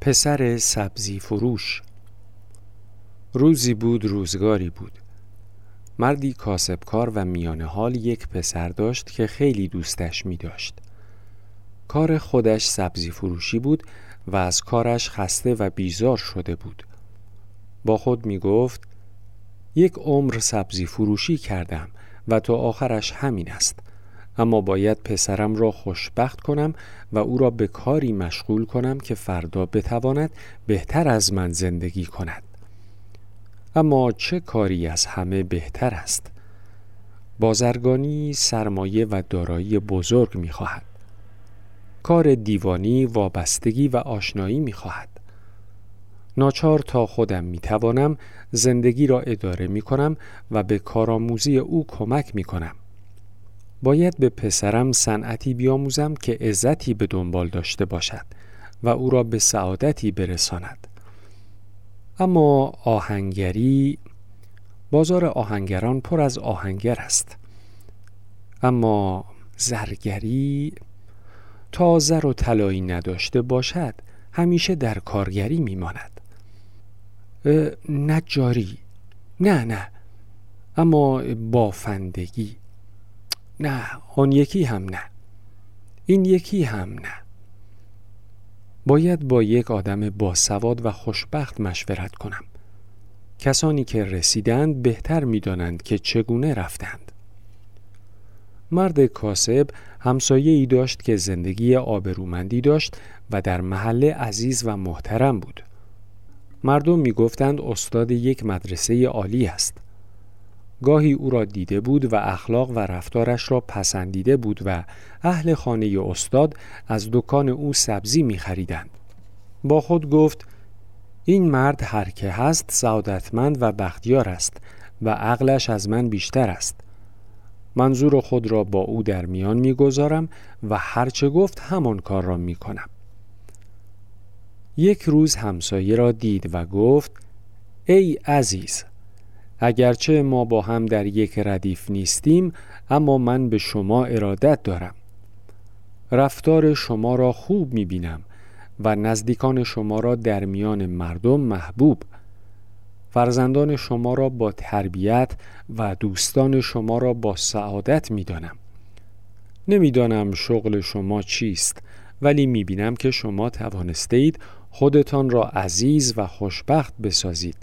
پسر سبزی فروش. روزی بود روزگاری بود. مردی کاسبکار و میانه حال یک پسر داشت که خیلی دوستش می داشت کار خودش سبزی فروشی بود و از کارش خسته و بیزار شده بود. با خود می گفت یک عمر سبزی فروشی کردم و تا آخرش همین است. اما باید پسرم را خوشبخت کنم و او را به کاری مشغول کنم که فردا بتواند بهتر از من زندگی کند. اما چه کاری از همه بهتر است؟ بازرگانی سرمایه و دارایی بزرگ می خواهد. کار دیوانی وابستگی و آشنایی می خواهد. ناچار تا خودم می توانم زندگی را اداره می کنم و به کارآموزی او کمک می کنم. باید به پسرم صنعتی بیاموزم که عزتی به دنبال داشته باشد و او را به سعادتی برساند. اما آهنگری بازار آهنگران پر از آهنگر است. اما زرگری تا زر و طلایی نداشته باشد همیشه در کارگری میماند. نجاری نه نه. اما بافندگی نه آن یکی هم نه. این یکی هم نه. باید با یک آدم باسواد و خوشبخت مشورت کنم. کسانی که رسیدند بهتر می‌دانند که چگونه رفتند. مرد کاسب همسایه ای داشت که زندگی آبرومندی داشت و در محله عزیز و محترم بود. مردم می‌گفتند استاد یک مدرسه عالی است. گاهی او را دیده بود و اخلاق و رفتارش را پسندیده بود و اهل خانه استاد از دکان او سبزی می خریدند. با خود گفت این مرد هر که هست سعادتمند و بختیار است و عقلش از من بیشتر است. منظور خود را با او در میان می‌گذارم و هرچه گفت همان کار را می کنم. یک روز همسایه را دید و گفت ای عزیز اگرچه ما با هم در یک ردیف نیستیم اما من به شما ارادت دارم. رفتار شما را خوب می بینم و نزدیکان شما را در میان مردم محبوب. فرزندان شما را با تربیت و دوستان شما را با سعادت می دانم نمی‌دانم شغل شما چیست ولی می بینم که شما توانسته اید خودتان را عزیز و خوشبخت بسازید.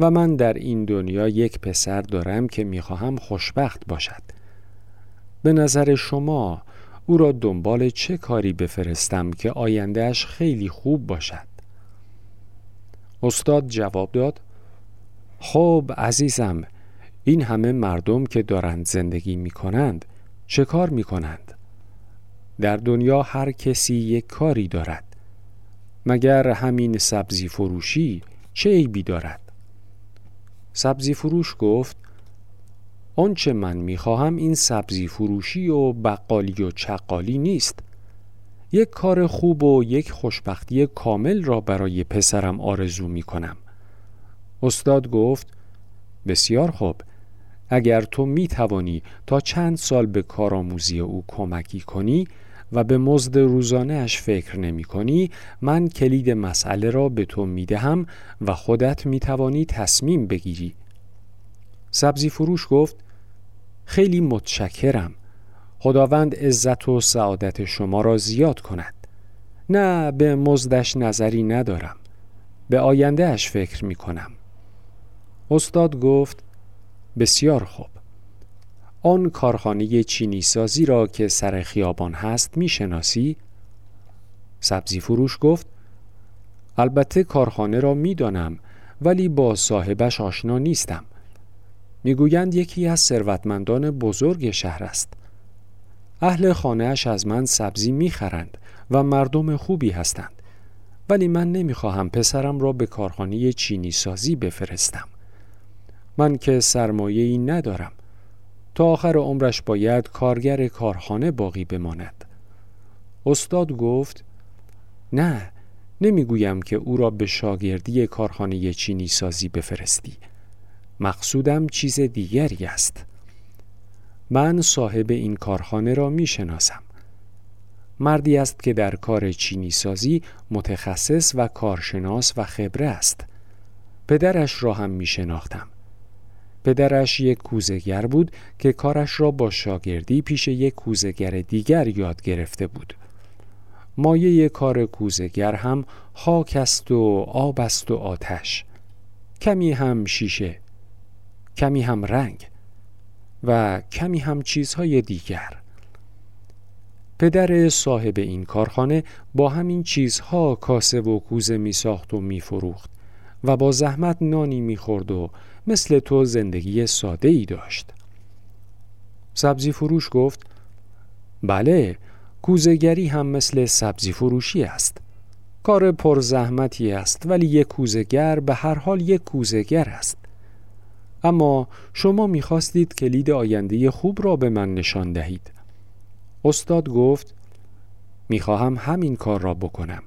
و من در این دنیا یک پسر دارم که می‌خواهم خوشبخت باشد به نظر شما او را دنبال چه کاری بفرستم که آیندهش خیلی خوب باشد استاد جواب داد خب عزیزم این همه مردم که دارند زندگی می کنند چه کار می کنند؟ در دنیا هر کسی یک کاری دارد مگر همین سبزی فروشی چه عیبی دارد؟ سبزی فروش گفت آنچه من می‌خواهم این سبزی فروشی و بقالی و چقالی نیست یک کار خوب و یک خوشبختی کامل را برای پسرم آرزو می کنم. استاد گفت بسیار خوب اگر تو می توانی تا چند سال به کارآموزی او کمکی کنی و به مزد روزانهش فکر نمی کنی من کلید مسئله را به تو می دهم و خودت می توانی تصمیم بگیری. سبزی فروش گفت خیلی متشکرم. خداوند عزت و سعادت شما را زیاد کند. نه به مزدش نظری ندارم. به آیندهش فکر می کنم استاد گفت بسیار خوب. آن کارخانه چینی سازی را که سر خیابان هست می‌شناسی؟ سبزی فروش گفت البته کارخانه را می‌دانم ولی با صاحبش آشنا نیستم. می‌گویند یکی از ثروتمندان بزرگ شهر است. اهل خانهاش از من سبزی می‌خرند و مردم خوبی هستند ولی من نمی‌خواهم پسرم را به کارخانه چینی سازی بفرستم. من که سرمایه ای ندارم. تا آخر عمرش باید کارگر کارخانه باقی بماند. استاد گفت نه نمی‌گویم که او را به شاگردی کارخانه چینی سازی بفرستی. مقصودم چیز دیگری است. من صاحب این کارخانه را می شناسم مردی است که در کار چینی سازی متخصص و کارشناس و خبره است. پدرش را هم می شناختم پدرش یک کوزگر بود که کارش را با شاگردی پیش یک کوزگر دیگر یاد گرفته بود. مایه کار کوزگر هم خاک است و آب است و آتش. کمی هم شیشه کمی هم رنگ و کمی هم چیزهای دیگر. پدر صاحب این کارخانه با همین چیزها کاسه و کوزه می ساخت و می فروخت و با زحمت نانی می خورد و مثل تو زندگی ساده ای داشت. سبزی فروش گفت بله کوزگری هم مثل سبزی فروشی است. کار پرزحمتی است ولی یک کوزگر به هر حال یک کوزگر است. اما شما می‌خواستید کلید آینده خوب را به من نشان دهید. استاد گفت می‌خواهم همین کار را بکنم.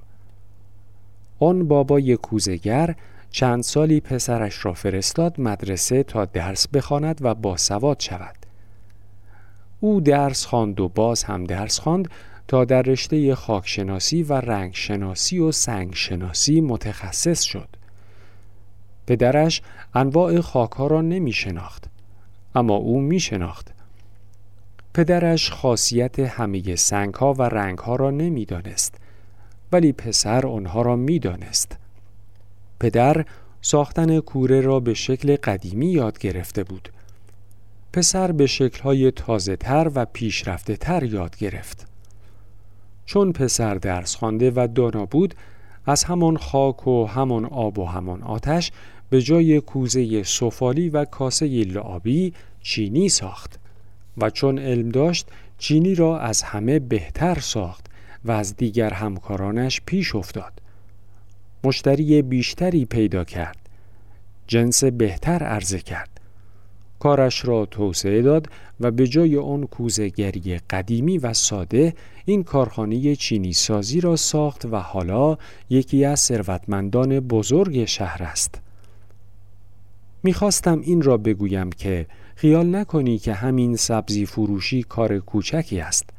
آن بابای کوزگر چند سالی پسرش را فرستاد مدرسه تا درس بخواند و باسواد شود. او درس خواند و باز هم درس خواند تا در رشته خاکشناسی و رنگشناسی و سنگشناسی متخصص شد. پدرش انواع خاکها را نمی شناخت اما او می شناخت پدرش خاصیت همه سنگ ها و رنگ ها را نمی دانست ولی پسر آنها را می دانست پدر ساختن کوره را به شکل قدیمی یاد گرفته بود. پسر به شکلهای تازه تر و پیشرفته تر یاد گرفت. چون پسر درس خوانده و دانا بود از همان خاک و همان آب و همان آتش به جای کوزه سفالی و کاسه لعابی چینی ساخت و چون علم داشت چینی را از همه بهتر ساخت و از دیگر همکارانش پیش افتاد. مشتری بیشتری پیدا کرد. جنس بهتر عرضه کرد. کارش را توسعه داد و به جای آن کوزگری قدیمی و ساده این کارخانه چینی سازی را ساخت و حالا یکی از ثروتمندان بزرگ شهر است. می‌خواستم این را بگویم که خیال نکنی که همین سبزی فروشی کار کوچکی است.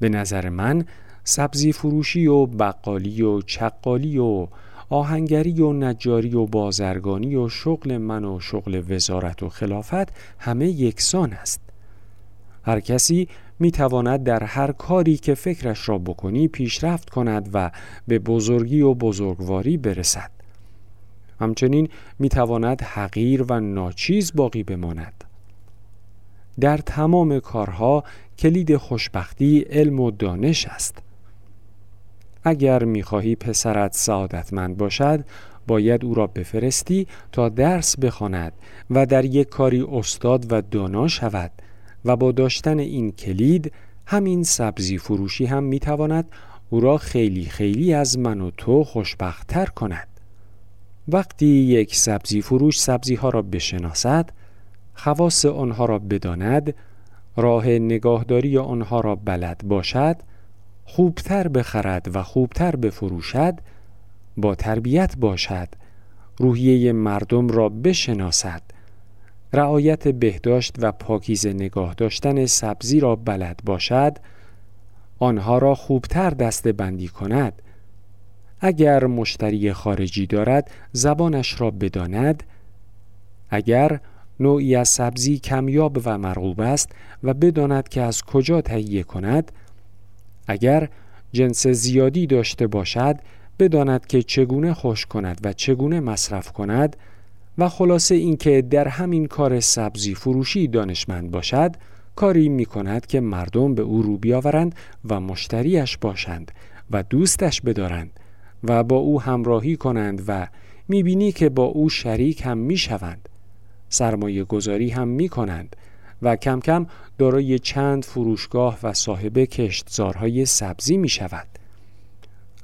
به نظر من سبزی فروشی و بقالی و چقالی و آهنگری و نجاری و بازرگانی و شغل من و شغل وزارت و خلافت همه یکسان است. هر کسی می تواند در هر کاری که فکرش را بکنی پیشرفت کند و به بزرگی و بزرگواری برسد. همچنین می تواند حقیر و ناچیز باقی بماند. در تمام کارها کلید خوشبختی علم و دانش است. اگر می‌خواهی پسرت سعادتمند باشد باید او را بفرستی تا درس بخواند و در یک کاری استاد و دانا شود و با داشتن این کلید همین سبزی فروشی هم می‌تواند او را خیلی خیلی از من و تو خوشبختتر کند. وقتی یک سبزی فروش سبزی ها را بشناسد خواص آنها را بداند راه نگاهداری آنها را بلد باشد خوبتر بخرد و خوبتر بفروشد با تربیت باشد روحیه مردم را بشناسد رعایت بهداشت و پاکیزه نگاه داشتن سبزی را بلد باشد آنها را خوبتر دسته بندی کند. اگر مشتری خارجی دارد زبانش را بداند. اگر نوعی از سبزی کمیاب و مرغوب است و بداند که از کجا تهیه کند اگر جنس زیادی داشته باشد بداند که چگونه خوش کند و چگونه مصرف کند و خلاصه اینکه در همین کار سبزی فروشی دانشمند باشد کاری می کند که مردم به او رو بیاورند و مشتریش باشند و دوستش بدارند و با او همراهی کنند و می‌بینی که با او شریک هم می‌شوند. سرمایه گذاری هم می کنند و کم کم دارای چند فروشگاه و صاحب کشتزارهای سبزی می شود.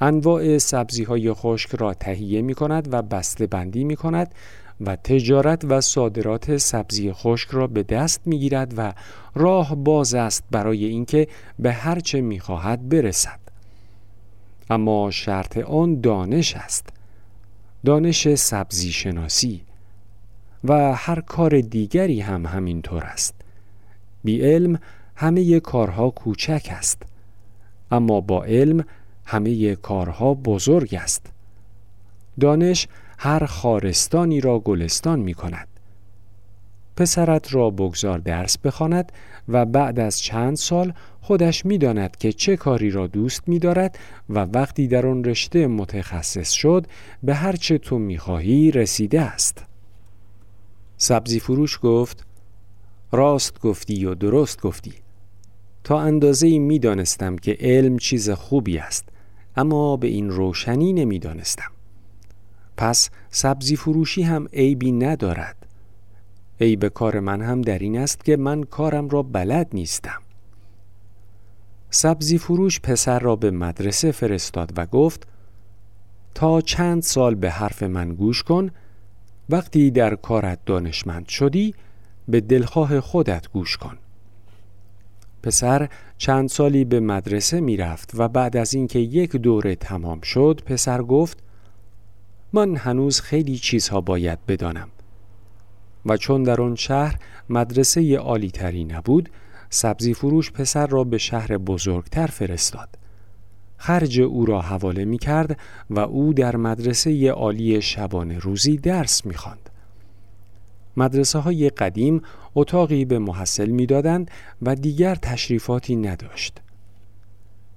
انواع سبزی های خشک را تهیه می کند و بسته بندی می کند و تجارت و صادرات سبزی خشک را به دست می گیرد و راه باز است برای اینکه به هرچه می خواهد برسد. اما شرط آن دانش است. دانش سبزی شناسی و هر کار دیگری هم همینطور است. بی علم همه کارها کوچک است. اما با علم همه کارها بزرگ است. دانش هر خارستانی را گلستان می کند. پسرت را بگذار درس بخواند و بعد از چند سال خودش می‌داند که چه کاری را دوست می‌دارد و وقتی در آن رشته متخصص شد به هر چه تو می‌خواهی رسیده است. سبزی فروش گفت راست گفتی و درست گفتی. تا اندازه می دانستم که علم چیز خوبی است اما به این روشنی نمی دانستم. پس سبزی فروشی هم عیبی ندارد. عیب کار من هم در این است که من کارم را بلد نیستم. سبزی فروش پسر را به مدرسه فرستاد و گفت تا چند سال به حرف من گوش کن وقتی در کارت دانشمند شدی به دلخواه خودت گوش کن. پسر چند سالی به مدرسه می رفت و بعد از اینکه یک دوره تمام شد پسر گفت من هنوز خیلی چیزها باید بدانم. و چون در آن شهر مدرسه عالی تری نبود سبزی فروش پسر را به شهر بزرگتر فرستاد. خرج او را حواله می کرد و او در مدرسه عالی شبانه روزی درس می خواند. مدرسه های قدیم اتاقی به محصل می‌دادند و دیگر تشریفاتی نداشت.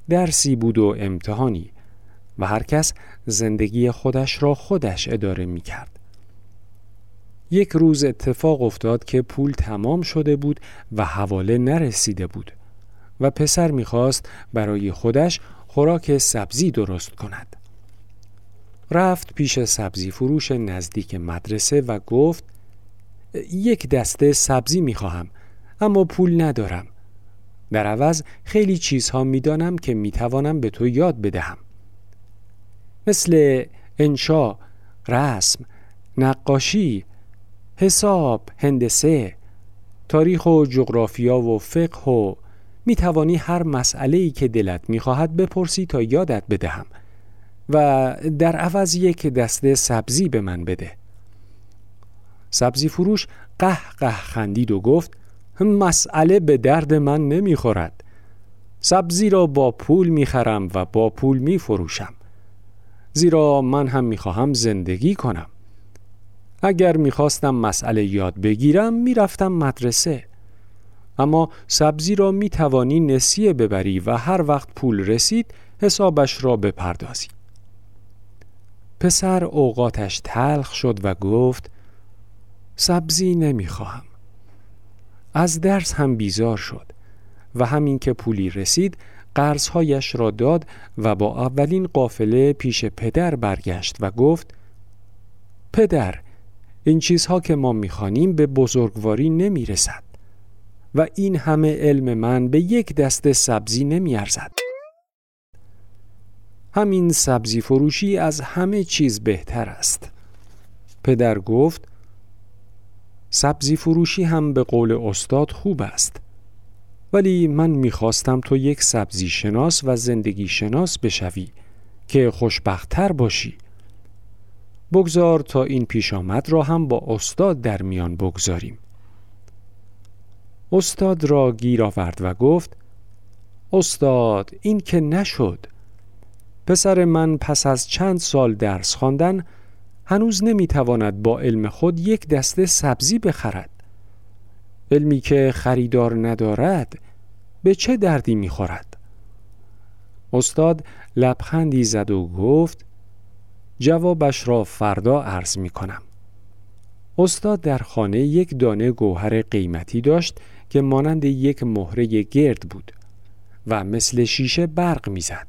درسی بود و امتحانی و هر کس زندگی خودش را خودش اداره می کرد. یک روز اتفاق افتاد که پول تمام شده بود و حواله نرسیده بود و پسر می‌خواست برای خودش خوراک سبزی درست کند. رفت پیش سبزی فروش نزدیک مدرسه و گفت یک دسته سبزی می‌خواهم اما پول ندارم. در عوض خیلی چیزها می‌دانم که می‌توانم به تو یاد بدهم. مثل انشا، رسم، نقاشی، حساب، هندسه، تاریخ و جغرافیا و فقه و می توانی هر مسئله ای که دلت می خواهد بپرسی تا یادت بدهم و در عوض یک دسته سبزی به من بده سبزی فروش قه قه خندید و گفت مسئله به درد من نمی خورد سبزی را با پول می خرم و با پول می فروشم زیرا من هم می خواهم زندگی کنم. اگر می‌خواستم مسئله یاد بگیرم می‌رفتم مدرسه. اما سبزی را می توانی نسیه ببری و هر وقت پول رسید حسابش را بپردازی. پسر اوقاتش تلخ شد و گفت سبزی نمی‌خواهم. از درس هم بیزار شد و همین که پولی رسید قرضهایش را داد و با اولین قافله پیش پدر برگشت و گفت پدر این چیزها که ما می‌خوانیم به بزرگواری نمی‌رسد و این همه علم من به یک دست سبزی نمیارزد. همین سبزی فروشی از همه چیز بهتر است. پدر گفت سبزی فروشی هم به قول استاد خوب است. ولی من می‌خواستم تو یک سبزی شناس و زندگی شناس بشوی که خوشبختتر باشی. بگذار تا این پیش آمد را هم با استاد در میان بگذاریم. استاد را گیر آورد و گفت استاد این که نشد. پسر من پس از چند سال درس خواندن هنوز نمی‌تواند با علم خود یک دسته سبزی بخرد علمی که خریدار ندارد به چه دردی می‌خورد استاد لبخندی زد و گفت جوابش را فردا عرض می کنم. استاد در خانه یک دانه گوهر قیمتی داشت که مانند یک مهره گرد بود و مثل شیشه برق می‌زد.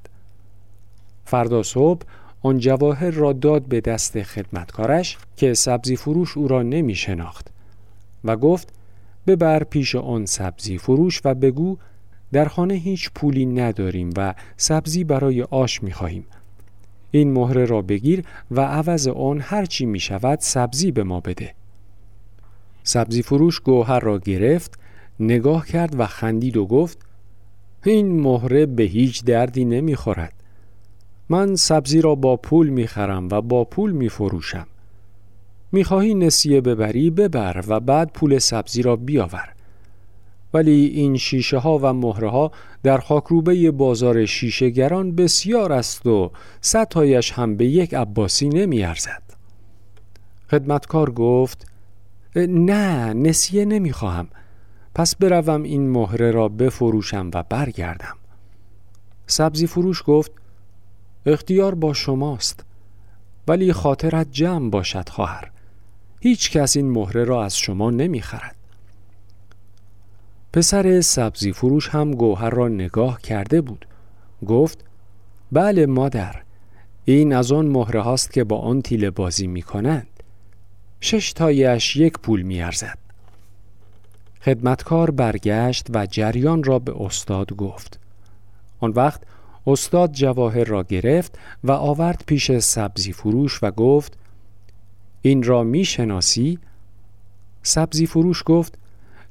فردا صبح آن جواهر را داد به دست خدمتکارش که سبزی فروش او را نمی شناخت و گفت ببر پیش آن سبزی فروش و بگو در خانه هیچ پولی نداریم و سبزی برای آش می خواهیم. این مهره را بگیر و عوض آن هر چی می شود سبزی به ما بده. سبزی فروش گوهر را گرفت نگاه کرد و خندید و گفت این مهره به هیچ دردی نمی خورد. من سبزی را با پول می خرم و با پول می فروشم می خواهی نسیه ببری ببر و بعد پول سبزی را بیاور. ولی این شیشه ها و مهره ها در خاکروبه بازار شیشهگران بسیار است و ستایش هم به یک عباسی نمی ارزد. خدمتکار گفت نه نسیه نمی خواهم پس بروم این مهره را بفروشم و برگردم. سبزی فروش گفت اختیار با شماست ولی خاطرت جمع باشد خواهر هیچ کس این مهره را از شما نمی خرد. پسر سبزی فروش هم گوهر را نگاه کرده بود گفت بله مادر این از آن مهره هاست که با آن تیله بازی می کنند شش تایش یک پول می ارزد. خدمتکار برگشت و جریان را به استاد گفت آن وقت استاد جواهر را گرفت و آورد پیش سبزی فروش و گفت این را می شناسی؟ سبزی فروش گفت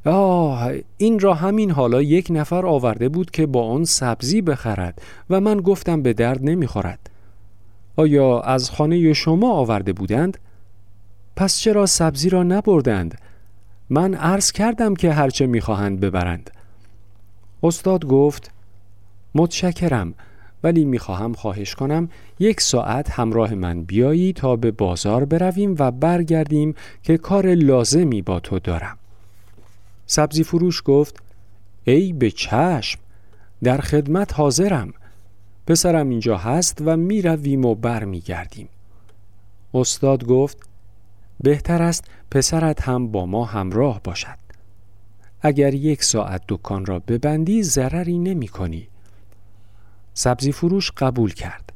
آه این را همین حالا یک نفر آورده بود که با آن سبزی بخرد و من گفتم به درد نمی‌خورد. آیا از خانه شما آورده بودند؟ پس چرا سبزی را نبردند؟ من عرض کردم که هرچه می‌خواهند ببرند. استاد گفت متشکرم. ولی می‌خواهم خواهش کنم یک ساعت همراه من بیایی تا به بازار برویم و برگردیم که کار لازمی با تو دارم. سبزی فروش گفت ای به چشم در خدمت حاضرم. پسرم اینجا هست و می‌رویم و برمیگردیم. استاد گفت بهتر است پسرت هم با ما همراه باشد. اگر یک ساعت دکان را ببندی ضرری نمی کنی سبزی فروش قبول کرد.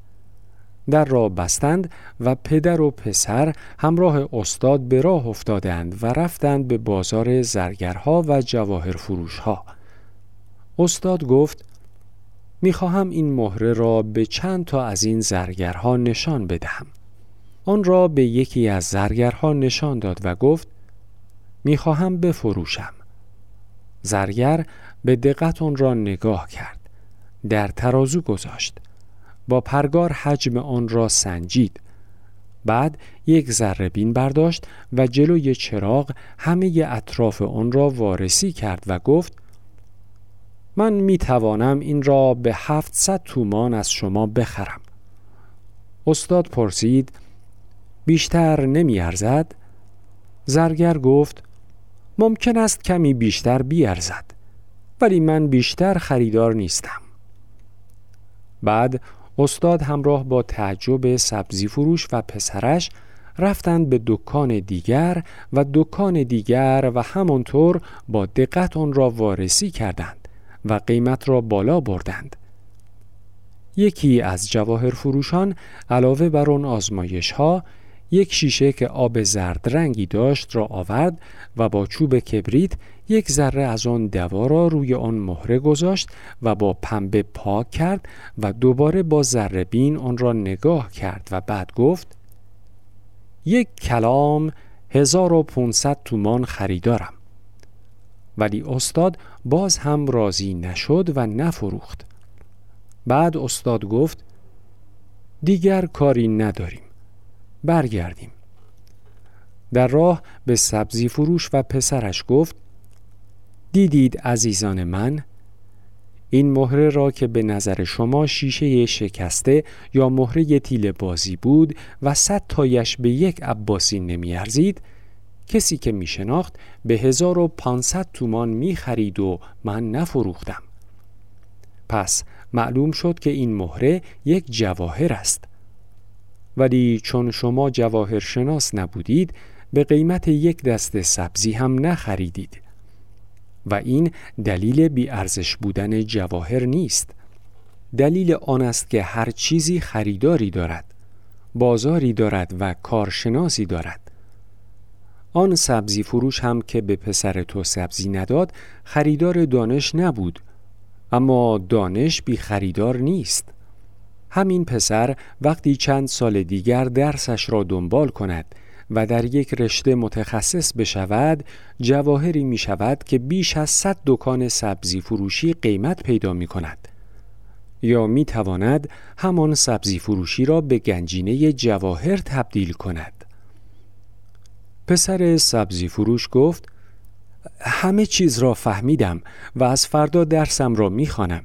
در را بستند و پدر و پسر همراه استاد به راه افتادند و رفتند به بازار زرگرها و جواهر فروشها استاد گفت می‌خواهم این مهره را به چند تا از این زرگرها نشان بدهم. آن را به یکی از زرگرها نشان داد و گفت می‌خواهم بفروشم. زرگر به دقت آن را نگاه کرد. در ترازو گذاشت. با پرگار حجم آن را سنجید. بعد یک ذره بین برداشت و جلوی چراغ همه اطراف آن را وارسی کرد و گفت من می توانم این را به هفتصد تومان از شما بخرم. استاد پرسید بیشتر نمی ارزد؟ زرگر گفت ممکن است کمی بیشتر بیارزد ولی من بیشتر خریدار نیستم. بعد استاد همراه با تعجب سبزی فروش و پسرش رفتند به دکان دیگر و دکان دیگر و همانطور با دقت آن را وارسی کردند و قیمت را بالا بردند. یکی از جواهر فروشان علاوه بر آن آزمایش ها یک شیشه که آب زرد رنگی داشت را آورد و با چوب کبریت یک ذره از آن دوا را روی آن مهره گذاشت و با پنبه پاک کرد و دوباره با ذره بین آن را نگاه کرد و بعد گفت یک کلام 1500 تومان خریدارم. ولی استاد باز هم راضی نشد و نفروخت. بعد استاد گفت دیگر کاری نداریم. برگردیم. در راه به سبزی فروش و پسرش گفت دیدید عزیزان من این مهره را که به نظر شما شیشه شکسته یا مهره تیل بازی بود و صد تایش به یک عباسی نمیارزید کسی که می شناخت به 1500 تومان می خرید و من نفروختم. پس معلوم شد که این مهره یک جواهر است. ولی چون شما جواهر شناس نبودید به قیمت یک دست سبزی هم نخریدید. و این دلیل بیارزش بودن جواهر نیست. دلیل آن است که هر چیزی خریداری دارد بازاری دارد و کارشناسی دارد. آن سبزی فروش هم که به پسر تو سبزی نداد خریدار دانش نبود. اما دانش بی خریدار نیست. همین پسر وقتی چند سال دیگر درسش را دنبال کند و در یک رشته متخصص بشود جواهری می شود که بیش از صد دکان سبزی فروشی قیمت پیدا می کند یا می تواند همان سبزی فروشی را به گنجینه جواهر تبدیل کند پسر سبزی فروش گفت همه چیز را فهمیدم و از فردا درسم را می‌خوانم.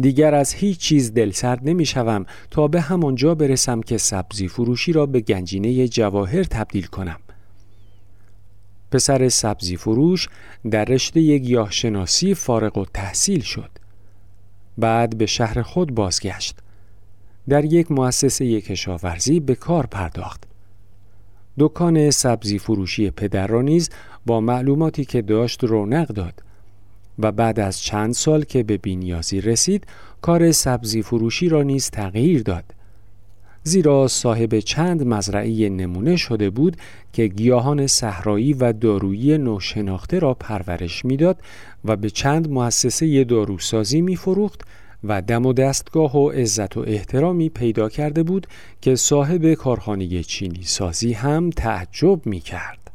دیگر از هیچ چیز دلسرد نمی شوم تا به همانجا برسم که سبزی فروشی را به گنجینه جواهر تبدیل کنم. پسر سبزی فروش در رشته گیاهشناسی فارغ و تحصیل شد. بعد به شهر خود بازگشت. در یک مؤسسه کشاورزی به کار پرداخت. دکان سبزی فروشی پدر را نیز با معلوماتی که داشت رونق داد و بعد از چند سال که به بینیازی رسید کار سبزی فروشی را نیز تغییر داد زیرا صاحب چند مزرعه نمونه شده بود که گیاهان صحرایی و دارویی نوشناخته را پرورش می‌داد و به چند مؤسسه داروسازی میفروخت و دم و دستگاه و عزت و احترامی پیدا کرده بود که صاحب کارخانه چینی سازی هم تعجب می کرد.